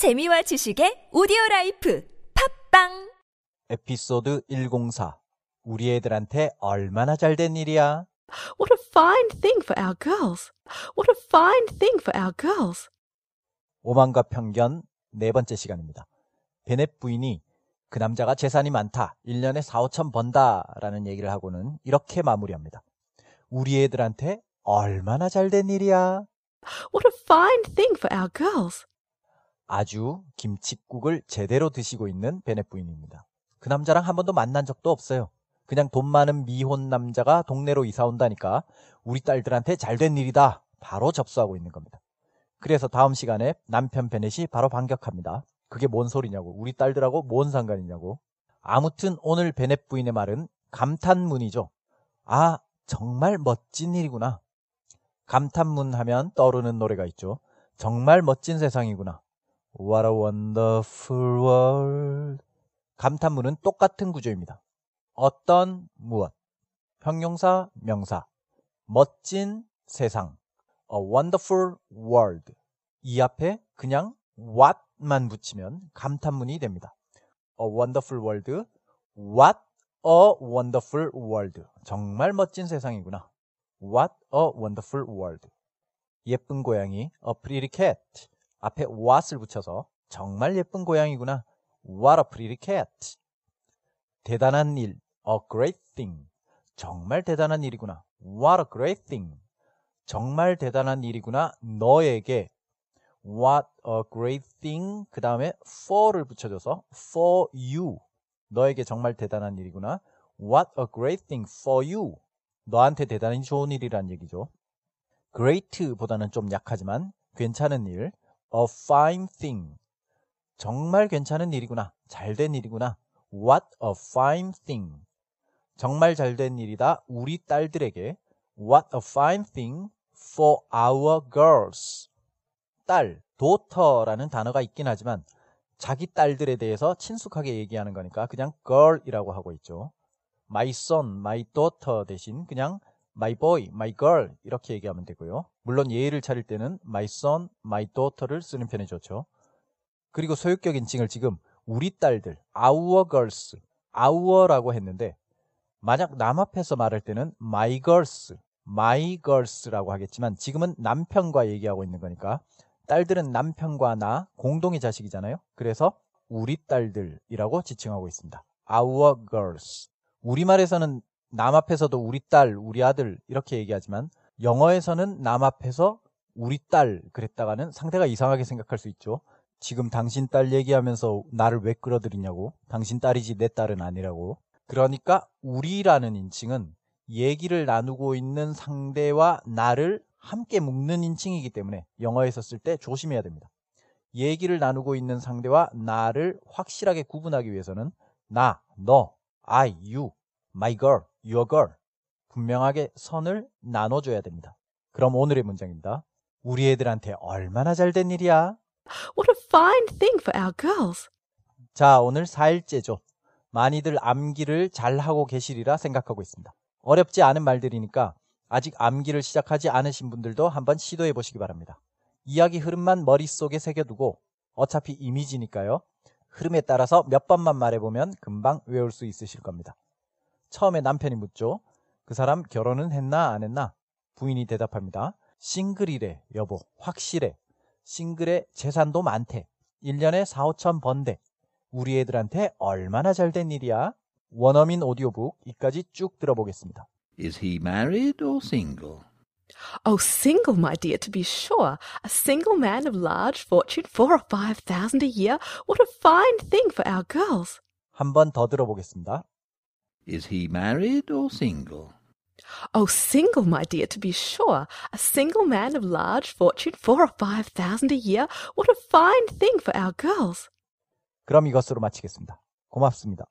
재미와 지식의 오디오 라이프 팟빵 에피소드 104. 우리 애들한테 얼마나 잘 된 일이야? What a fine thing for our girls. What a fine thing for our girls. 오만과 편견 네 번째 시간입니다. 베넷 부인이 그 남자가 재산이 많다. 1년에 4, 5천 번다. 라는 얘기를 하고는 이렇게 마무리합니다. 우리 애들한테 얼마나 잘 된 일이야? What a fine thing for our girls. 아주 김칫국을 제대로 드시고 있는 베넷 부인입니다. 그 남자랑 한 번도 만난 적도 없어요. 그냥 돈 많은 미혼 남자가 동네로 이사 온다니까 우리 딸들한테 잘된 일이다. 바로 접수하고 있는 겁니다. 그래서 다음 시간에 남편 베넷이 바로 반격합니다. 그게 뭔 소리냐고. 우리 딸들하고 뭔 상관이냐고. 아무튼 오늘 베넷 부인의 말은 감탄문이죠. 아, 정말 멋진 일이구나. 감탄문 하면 떠오르는 노래가 있죠. 정말 멋진 세상이구나. What a wonderful world. 감탄문은 똑같은 구조입니다. 어떤 무엇. 형용사, 명사. 멋진 세상. A wonderful world. 이 앞에 그냥 what만 붙이면 감탄문이 됩니다. A wonderful world. What a wonderful world. 정말 멋진 세상이구나. What a wonderful world. 예쁜 고양이, a pretty cat. 앞에 what을 붙여서 정말 예쁜 고양이구나. What a pretty cat. 대단한 일, a great thing. 정말 대단한 일이구나. What a great thing. 정말 대단한 일이구나. 너에게 What a great thing. 그 다음에 for를 붙여줘서 for you. 너에게 정말 대단한 일이구나. What a great thing for you. 너한테 대단히 좋은 일이란 얘기죠. great보다는 좀 약하지만 괜찮은 일. A fine thing. 정말 괜찮은 일이구나. 잘 된 일이구나. What a fine thing. 정말 잘 된 일이다. 우리 딸들에게 What a fine thing for our girls. 딸, daughter라는 단어가 있긴 하지만 자기 딸들에 대해서 친숙하게 얘기하는 거니까 그냥 girl이라고 하고 있죠. my son, my daughter 대신 그냥 my boy, my girl 이렇게 얘기하면 되고요. 물론 예의를 차릴 때는 my son, my daughter를 쓰는 편이 좋죠. 그리고 소유격 인칭을 지금 우리 딸들, our girls, our라고 했는데 만약 남 앞에서 말할 때는 my girls, my girls라고 하겠지만 지금은 남편과 얘기하고 있는 거니까 딸들은 남편과 나 공동의 자식이잖아요. 그래서 우리 딸들이라고 지칭하고 있습니다. our girls. 우리말에서는 남 앞에서도 우리 딸, 우리 아들 이렇게 얘기하지만 영어에서는 남 앞에서 우리 딸 그랬다가는 상대가 이상하게 생각할 수 있죠. 지금 당신 딸 얘기하면서 나를 왜 끌어들이냐고. 당신 딸이지 내 딸은 아니라고. 그러니까 우리라는 인칭은 얘기를 나누고 있는 상대와 나를 함께 묶는 인칭이기 때문에 영어에서 쓸 때 조심해야 됩니다. 얘기를 나누고 있는 상대와 나를 확실하게 구분하기 위해서는 나, 너, I, you, my girl, your girl 분명하게 선을 나눠줘야 됩니다. 그럼 오늘의 문장입니다. 우리 애들한테 얼마나 잘 된 일이야? What a fine thing for our girls. 자, 오늘 4일째죠. 많이들 암기를 잘 하고 계시리라 생각하고 있습니다. 어렵지 않은 말들이니까 아직 암기를 시작하지 않으신 분들도 한번 시도해 보시기 바랍니다. 이야기 흐름만 머릿속에 새겨두고 어차피 이미지니까요. 흐름에 따라서 몇 번만 말해보면 금방 외울 수 있으실 겁니다. 처음에 남편이 묻죠. 그 사람 결혼은 했나 안 했나? 부인이 대답합니다. 싱글이래 여보 확실해. 싱글에 재산도 많대. 1년에 4, 5천 번대. 우리 애들한테 얼마나 잘 된 일이야? 원어민 오디오북 이까지 쭉 들어보겠습니다. Is he married or single? Oh, single, my dear, to be sure. A single man of large fortune, four or five thousand a year. What a fine thing for our girls. 한 번 더 들어보겠습니다. Is he married or single? Oh, single, my dear, to be sure. A single man of large fortune, four or five thousand a year. What a fine thing for our girls. 그럼 이것으로 마치겠습니다. 고맙습니다.